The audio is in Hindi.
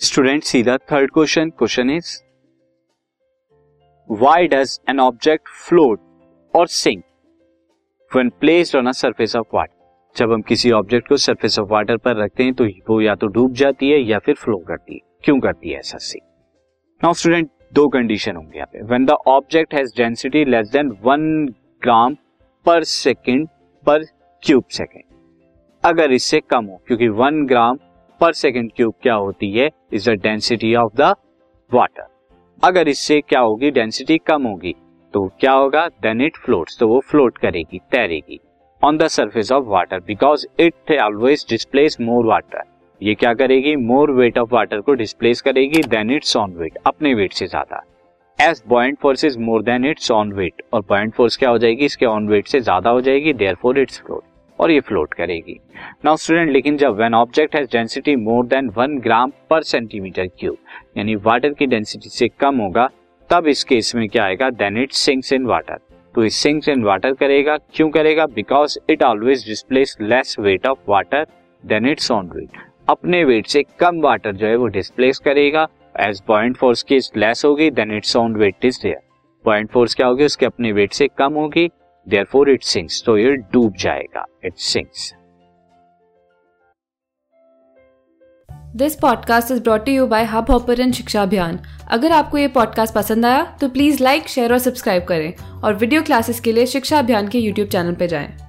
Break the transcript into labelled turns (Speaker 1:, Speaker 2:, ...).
Speaker 1: स्टूडेंट सीधा third question question is why does an object float or sink when placed on a surface of water जब हम किसी ऑब्जेक्ट को सरफेस ऑफ़ वाटर पर रखते हैं तो वो या तो डूब जाती है या फिर फ्लो करती है। क्यों करती है ऐसा सी नाउ स्टूडेंट दो कंडीशन होंगे यहाँ पे। When the object has density less than one gram per second per cube second अगर इससे कम हो, क्योंकि one gram per second cube क्या होती है? Is the density of the water अगर इससे क्या होगी? डेंसिटी कम होगी तो क्या होगा? देन इट फ्लोट्स तो वो फ्लोट करेगी, तैरेगी on the surface of water because it always displace more water ये क्या करेगी? मोर वेट ऑफ़ वाटर को डिस्प्लेस करेगी देन इट्स ऑन वेट अपने वेट से ज़्यादा. As buoyant force is more than its own weight और बॉइंट फोर्स क्या हो जाएगी? इसके ऑन वेट से ज़्यादा हो जाएगी देयर फोर इट्स फ्लोट और ये फ्लोट करेगी। नाउ स्टूडेंट लेकिन जब when object has density more than one gram per centimetre cube यानी वाटर की डेंसिटी से कम होगा, तब इस केस में क्या आएगा? Then it sinks in water तो इट सिंक्स इन वाटर करेगा। क्यों करेगा? Because it always displace less weight of water than its own weight अपने वेट से कम वाटर जो है वो डिस्प्लेस करेगा। एज पॉइंट फोर्स की लेस होगी than its own weight is there point force क्या होगी? उसके अपने वेट से कम होगी। देयरफॉर इट सिंक्स तो ये डूब जाएगा. It sinks
Speaker 2: this podcast is brought you by Hubhopper शिक्षा अभियान अगर आपको ये पॉडकास्ट पसंद आया तो प्लीज़ लाइक शेयर और सब्सक्राइब करें और वीडियो क्लासेस के लिए शिक्षा अभियान के यूट्यूब चैनल पर जाएँ।